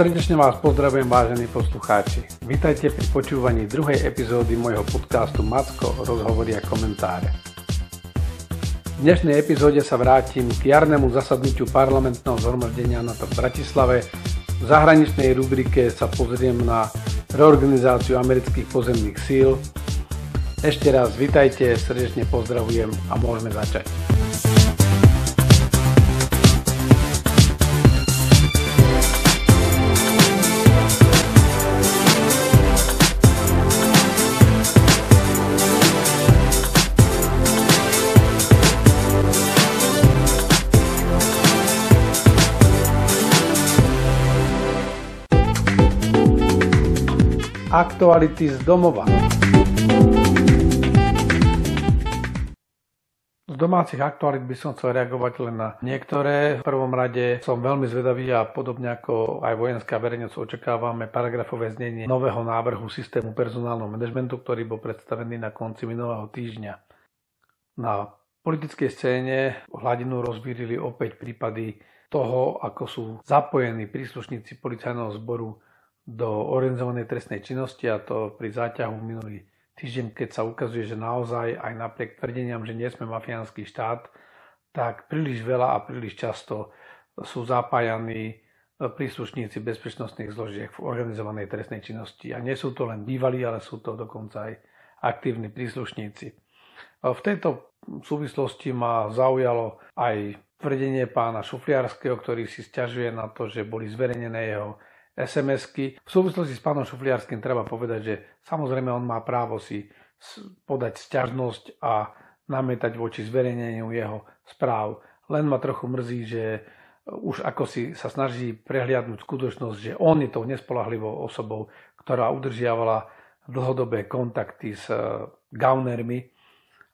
Srdečne vás pozdravujem vážení poslucháči. Vítajte pri počúvaní druhej epizódy môjho podcastu Macko rozhovory a komentáre. V dnešnej epizóde sa vrátim k jarnému zasadnutiu parlamentného zhromaždenia na v Bratislave. V zahraničnej rubrike sa pozriem na reorganizáciu amerických pozemných síl. Ešte raz vitajte, srdečne pozdravujem a môžeme začať. Aktuality z domova. Z domácich aktualit by som chcel reagovať len na niektoré. V prvom rade som veľmi zvedavý a podobne ako aj vojenská verejnosť očakávame paragrafové znenie nového návrhu systému personálneho manažmentu, ktorý bol predstavený na konci minulého týždňa. Na politickej scéne hladinu rozvírili opäť prípady toho, ako sú zapojení príslušníci policajného zboru do organizovanej trestnej činnosti a to pri záťahu minulý týždeň, keď sa ukazuje, že naozaj aj napriek tvrdeniam, že nie sme mafiánsky štát, tak príliš veľa a príliš často sú zapájaní príslušníci bezpečnostných zložiek v organizovanej trestnej činnosti. A nie sú to len bývalí, ale sú to dokonca aj aktívni príslušníci. V tejto súvislosti ma zaujalo aj tvrdenie pána Šufliarského, ktorý si stiažuje na to, že boli zverejnené jeho SMS-ky. V súvislosti s pánom Šufliarským treba povedať, že samozrejme on má právo si podať sťažnosť a namietať voči zverejneniu jeho správ. Len ma trochu mrzí, že už ako si sa snaží prehliadnúť skutočnosť, že on je tou nespolahlivou osobou, ktorá udržiavala dlhodobé kontakty s e, gaunermi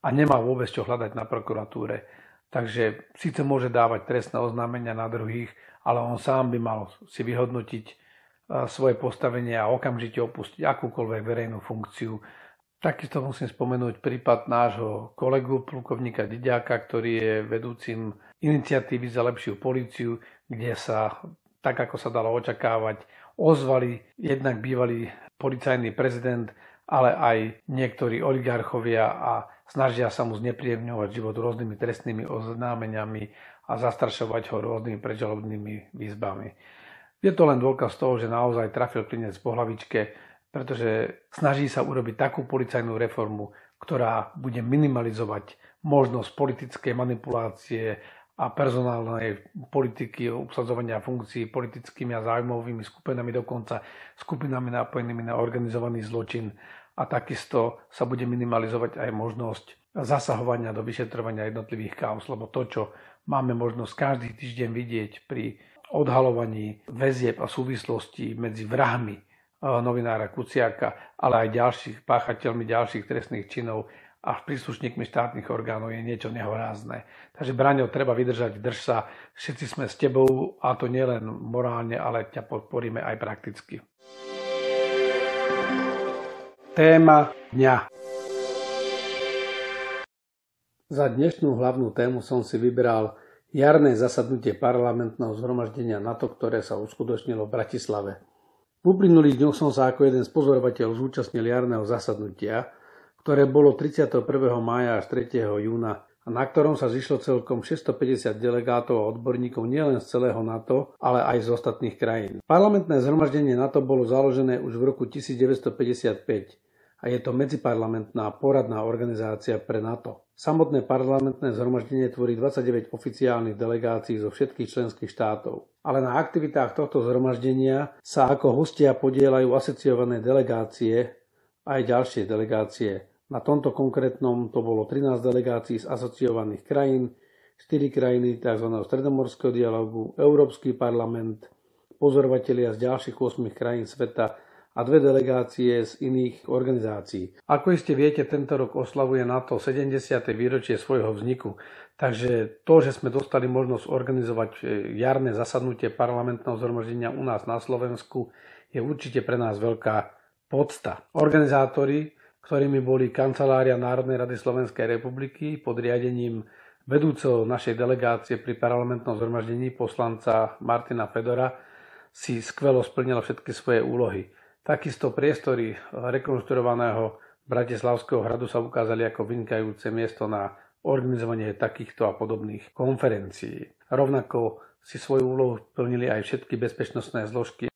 a nemá vôbec čo hľadať na prokuratúre. Takže síce môže dávať trestné oznámenia na druhých, ale on sám by mal si vyhodnotiť, svoje postavenie a okamžite opustiť akúkoľvek verejnú funkciu. Takisto musím spomenúť prípad nášho kolegu, plukovníka Didiaka, ktorý je vedúcim iniciatívy za lepšiu políciu, kde sa, tak ako sa dalo očakávať, ozvali jednak bývalý policajný prezident, ale aj niektorí oligarchovia a snažia sa mu znepríjemňovať život rôznymi trestnými oznámeniami a zastrašovať ho rôznymi predžalobnými výzbami. Je to len dôkaz toho, že naozaj trafil klinec po hlavičke, pretože snaží sa urobiť takú policajnú reformu, ktorá bude minimalizovať možnosť politickej manipulácie a personálnej politiky, obsadzovania funkcií politickými a zájmovými skupinami, dokonca skupinami napojenými na organizovaný zločin. A takisto sa bude minimalizovať aj možnosť zasahovania do vyšetrovania jednotlivých kaos, lebo to, čo máme možnosť každý týždeň vidieť pri odhalovaní väzieb a súvislostí medzi vrahmi eh, novinára Kuciaka, ale aj ďalších páchateľmi ďalších trestných činov a príslušníkmi štátnych orgánov je niečo nehorázne. Takže Braňo, treba vydržať, drž sa, všetci sme s tebou a to nielen morálne, ale ťa podporíme aj prakticky. Téma dňa Za dnešnú hlavnú tému som si vybral jarné zasadnutie parlamentného zhromaždenia NATO, ktoré sa uskutočnilo v Bratislave. V uplynulých dňoch som sa ako jeden z pozorovateľov zúčastnil jarného zasadnutia, ktoré bolo 31. mája až 3. júna a na ktorom sa zišlo celkom 650 delegátov a odborníkov nielen z celého NATO, ale aj z ostatných krajín. Parlamentné zhromaždenie NATO bolo založené už v roku 1955 a je to medziparlamentná poradná organizácia pre NATO. Samotné parlamentné zhromaždenie tvorí 29 oficiálnych delegácií zo všetkých členských štátov. Ale na aktivitách tohto zhromaždenia sa ako hostia podielajú asociované delegácie aj ďalšie delegácie. Na tomto konkrétnom to bolo 13 delegácií z asociovaných krajín, 4 krajiny tzv. stredomorského dialogu, Európsky parlament, pozorovatelia z ďalších 8 krajín sveta a dve delegácie z iných organizácií. Ako iste viete, tento rok oslavuje NATO 70. výročie svojho vzniku, takže to, že sme dostali možnosť organizovať e, jarné zasadnutie parlamentného zhromaždenia u nás na Slovensku, je určite pre nás veľká podsta. Organizátori, ktorými boli Kancelária Národnej rady Slovenskej republiky pod riadením vedúceho našej delegácie pri parlamentnom zhromaždení poslanca Martina Fedora, si skvelo splnila všetky svoje úlohy. Takisto priestory rekonštruovaného Bratislavského hradu sa ukázali ako vynikajúce miesto na organizovanie takýchto a podobných konferencií. Rovnako si svoju úlohu plnili aj všetky bezpečnostné zložky.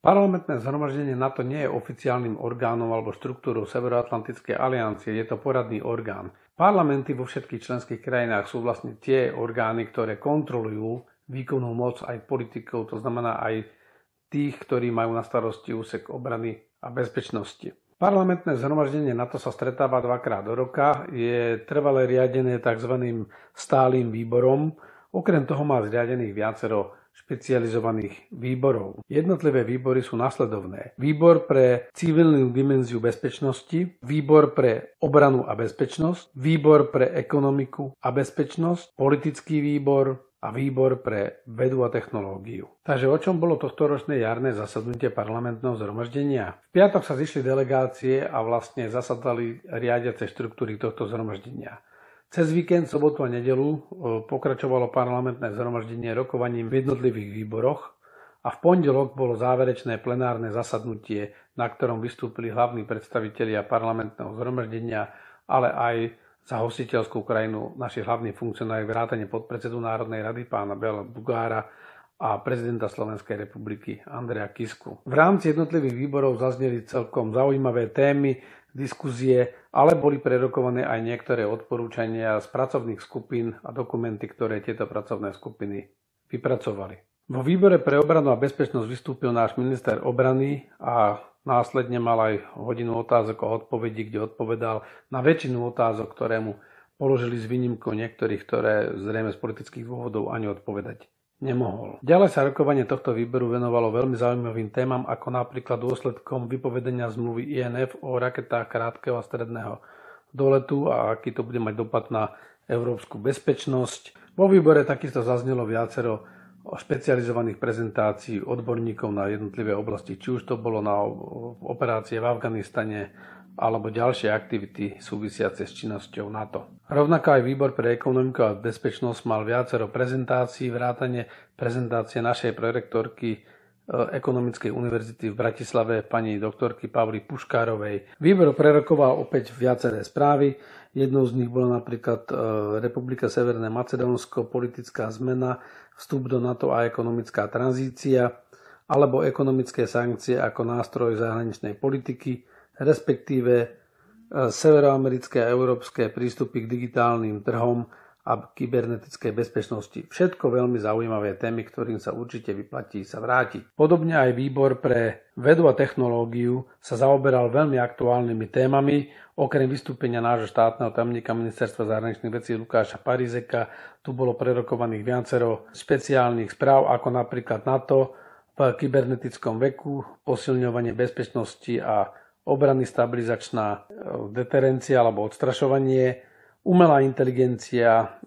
Parlamentné zhromaždenie NATO nie je oficiálnym orgánom alebo štruktúrou Severoatlantickej aliancie, je to poradný orgán. Parlamenty vo všetkých členských krajinách sú vlastne tie orgány, ktoré kontrolujú výkonnú moc aj politikov, to znamená aj tých, ktorí majú na starosti úsek obrany a bezpečnosti. Parlamentné zhromaždenie NATO sa stretáva dvakrát do roka, je trvale riadené tzv. stálym výborom, okrem toho má zriadených viacero špecializovaných výborov. Jednotlivé výbory sú nasledovné. Výbor pre civilnú dimenziu bezpečnosti, výbor pre obranu a bezpečnosť, výbor pre ekonomiku a bezpečnosť, politický výbor, a výbor pre vedu a technológiu. Takže o čom bolo tohto ročné jarné zasadnutie parlamentného zhromaždenia? V piatok sa zišli delegácie a vlastne zasadali riadiace štruktúry tohto zhromaždenia. Cez víkend, sobotu a nedelu e, pokračovalo parlamentné zhromaždenie rokovaním v jednotlivých výboroch a v pondelok bolo záverečné plenárne zasadnutie, na ktorom vystúpili hlavní predstavitelia parlamentného zhromaždenia, ale aj za hostiteľskú krajinu naši hlavní funkcionári vrátane podpredsedu Národnej rady pána Bela Bugára a prezidenta Slovenskej republiky Andreja Kisku. V rámci jednotlivých výborov zazneli celkom zaujímavé témy, diskuzie, ale boli prerokované aj niektoré odporúčania z pracovných skupín a dokumenty, ktoré tieto pracovné skupiny vypracovali. Vo výbore pre obranu a bezpečnosť vystúpil náš minister obrany a Následne mal aj hodinu otázok a odpovedí, kde odpovedal na väčšinu otázok, ktoré mu položili s výnimkou niektorých, ktoré zrejme z politických dôvodov ani odpovedať nemohol. Ďalej sa rokovanie tohto výberu venovalo veľmi zaujímavým témam, ako napríklad dôsledkom vypovedenia zmluvy INF o raketách krátkeho a stredného doletu a aký to bude mať dopad na európsku bezpečnosť. Vo výbore takisto zaznelo viacero špecializovaných prezentácií odborníkov na jednotlivé oblasti, či už to bolo na operácie v Afganistane alebo ďalšie aktivity súvisiace s činnosťou NATO. Rovnako aj výbor pre ekonomiku a bezpečnosť mal viacero prezentácií, vrátane prezentácie našej prorektorky e, Ekonomickej univerzity v Bratislave pani doktorky Pavly Puškárovej. Výbor prerokoval opäť viaceré správy. Jednou z nich bola napríklad e, Republika Severné Macedónsko, politická zmena, vstup do NATO a ekonomická tranzícia, alebo ekonomické sankcie ako nástroj zahraničnej politiky, respektíve e, severoamerické a európske prístupy k digitálnym trhom a kybernetickej bezpečnosti. Všetko veľmi zaujímavé témy, ktorým sa určite vyplatí sa vrátiť. Podobne aj výbor pre vedu a technológiu sa zaoberal veľmi aktuálnymi témami. Okrem vystúpenia nášho štátneho tajomníka ministerstva zahraničných vecí Lukáša Parizeka tu bolo prerokovaných viacero špeciálnych správ, ako napríklad NATO v kybernetickom veku, posilňovanie bezpečnosti a obrany stabilizačná deterencia alebo odstrašovanie, umelá inteligencia,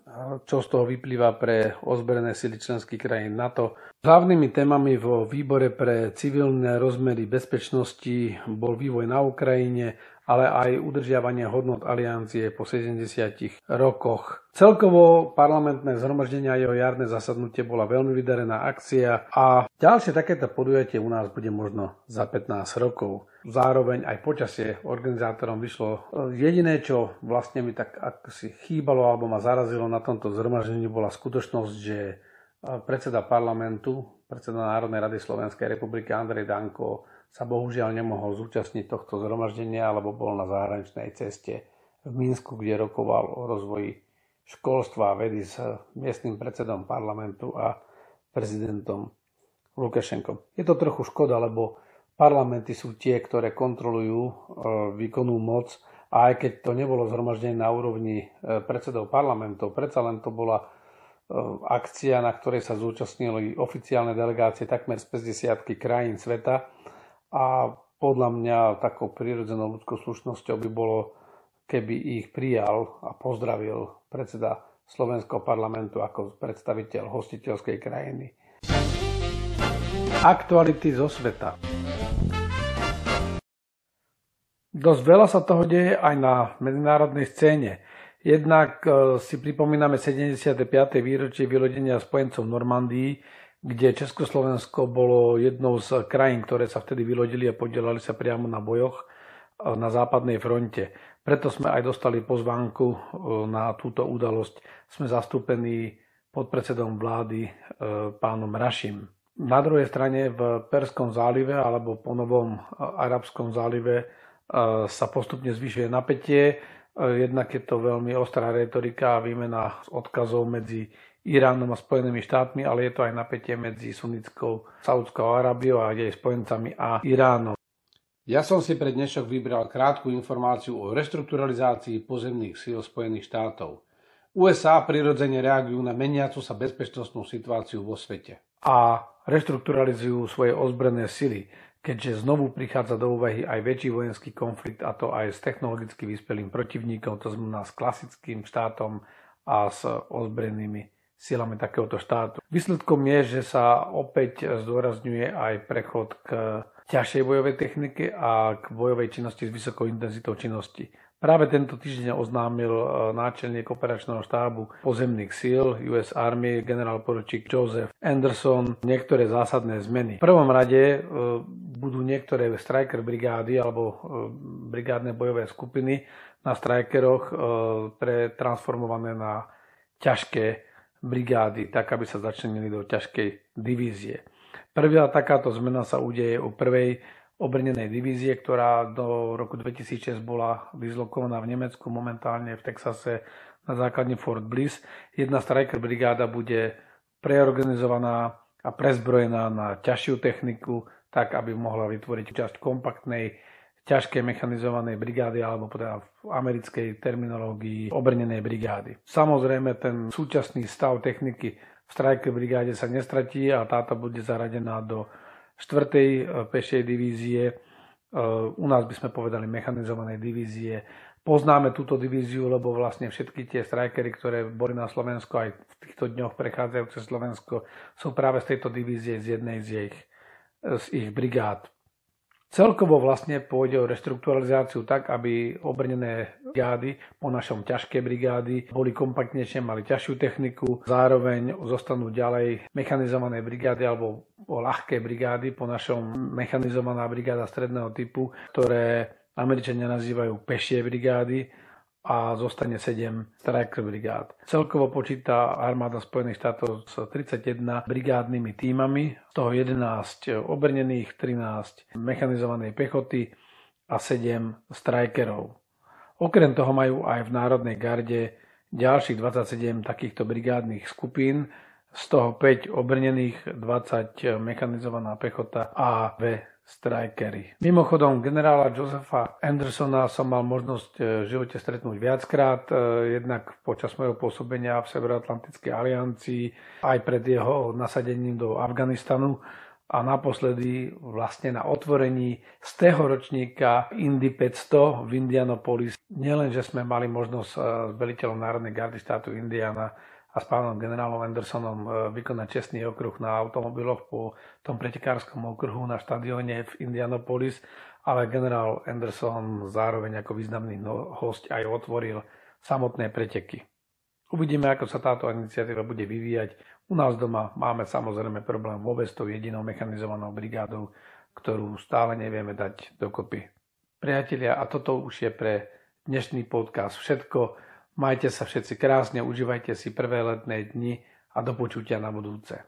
čo z toho vyplýva pre ozbrojené sily členských krajín NATO. Hlavnými témami vo výbore pre civilné rozmery bezpečnosti bol vývoj na Ukrajine, ale aj udržiavanie hodnot aliancie po 70 rokoch. Celkovo parlamentné zhromaždenie a jeho jarné zasadnutie bola veľmi vydarená akcia a ďalšie takéto podujatie u nás bude možno za 15 rokov. Zároveň aj počasie organizátorom vyšlo. Jediné, čo vlastne mi tak ak si chýbalo alebo ma zarazilo na tomto zhromaždení bola skutočnosť, že predseda parlamentu, predseda Národnej rady Slovenskej republiky Andrej Danko sa bohužiaľ nemohol zúčastniť tohto zhromaždenia, alebo bol na zahraničnej ceste v Minsku, kde rokoval o rozvoji školstva a vedy s miestnym predsedom parlamentu a prezidentom Lukašenkom. Je to trochu škoda, lebo parlamenty sú tie, ktoré kontrolujú e, výkonnú moc a aj keď to nebolo zhromaždenie na úrovni e, predsedov parlamentov, predsa len to bola e, akcia, na ktorej sa zúčastnili oficiálne delegácie takmer z 50 krajín sveta a podľa mňa takou prírodzenou ľudskou slušnosťou by bolo, keby ich prijal a pozdravil predseda Slovenského parlamentu ako predstaviteľ hostiteľskej krajiny. Aktuality zo sveta. Dosť veľa sa toho deje aj na medzinárodnej scéne. Jednak e, si pripomíname 75. výročie vylodenia spojencov v Normandii, kde Československo bolo jednou z krajín, ktoré sa vtedy vylodili a podielali sa priamo na bojoch na západnej fronte. Preto sme aj dostali pozvánku na túto udalosť. Sme zastúpení podpredsedom vlády pánom Rašim. Na druhej strane v Perskom zálive alebo po novom Arabskom zálive sa postupne zvyšuje napätie. Jednak je to veľmi ostrá retorika a výmena odkazov medzi Iránom a Spojenými štátmi, ale je to aj napätie medzi sunnickou Saudskou Arábiou a jej spojencami a Iránom. Ja som si pre dnešok vybral krátku informáciu o reštrukturalizácii pozemných síl Spojených štátov. USA prirodzene reagujú na meniacu sa bezpečnostnú situáciu vo svete. A reštrukturalizujú svoje ozbrojené sily, keďže znovu prichádza do úvahy aj väčší vojenský konflikt, a to aj s technologicky vyspelým protivníkom, to znamená s klasickým štátom a s ozbrojenými silami takéhoto štátu. Výsledkom je, že sa opäť zdôrazňuje aj prechod k ťažšej bojovej technike a k bojovej činnosti s vysokou intenzitou činnosti. Práve tento týždeň oznámil e, náčelník operačného štábu pozemných síl US Army generál poručík Joseph Anderson niektoré zásadné zmeny. V prvom rade e, budú niektoré striker brigády alebo e, brigádne bojové skupiny na strikeroch pretransformované na ťažké brigády, tak aby sa začlenili do ťažkej divízie. Prvá takáto zmena sa udeje u prvej obrnenej divízie, ktorá do roku 2006 bola dislokovaná v Nemecku, momentálne v Texase na základne Fort Bliss. Jedna striker brigáda bude preorganizovaná a prezbrojená na ťažšiu techniku, tak aby mohla vytvoriť časť kompaktnej ťažké mechanizovanej brigády alebo teda v americkej terminológii obrnenej brigády. Samozrejme ten súčasný stav techniky v strajke brigáde sa nestratí a táto bude zaradená do 4. E, pešej divízie. E, u nás by sme povedali mechanizovanej divízie. Poznáme túto divíziu, lebo vlastne všetky tie strajkery, ktoré boli na Slovensku aj v týchto dňoch prechádzajú cez Slovensko, sú práve z tejto divízie z jednej z ich, z ich brigád. Celkovo vlastne pôjde o reštrukturalizáciu tak, aby obrnené brigády, po našom ťažké brigády, boli kompaktnejšie, mali ťažšiu techniku, zároveň zostanú ďalej mechanizované brigády alebo o ľahké brigády, po našom mechanizovaná brigáda stredného typu, ktoré Američania nazývajú pešie brigády, a zostane 7 Striker brigád. Celkovo počíta armáda Spojených štátov s 31 brigádnymi týmami, z toho 11 obrnených, 13 mechanizovanej pechoty a 7 strikerov. Okrem toho majú aj v Národnej garde ďalších 27 takýchto brigádnych skupín, z toho 5 obrnených, 20 mechanizovaná pechota a v strajkery. Mimochodom, generála Josefa Andersona som mal možnosť e, v živote stretnúť viackrát, e, jednak počas mojho pôsobenia v Severoatlantickej aliancii, aj pred jeho nasadením do Afganistanu a naposledy vlastne na otvorení z tého ročníka Indy 500 v Indianapolis. Nielen, že sme mali možnosť e, s veliteľom Národnej gardy štátu Indiana a s pánom generálom Andersonom e, vykonať čestný okruh na automobiloch po tom pretekárskom okruhu na štadióne v Indianapolis, ale generál Anderson zároveň ako významný no, host aj otvoril samotné preteky. Uvidíme, ako sa táto iniciatíva bude vyvíjať. U nás doma máme samozrejme problém vôbec tou jedinou mechanizovanou brigádou, ktorú stále nevieme dať dokopy. Priatelia, a toto už je pre dnešný podcast všetko. Majte sa všetci krásne, užívajte si prvé letné dni a do počutia na budúce.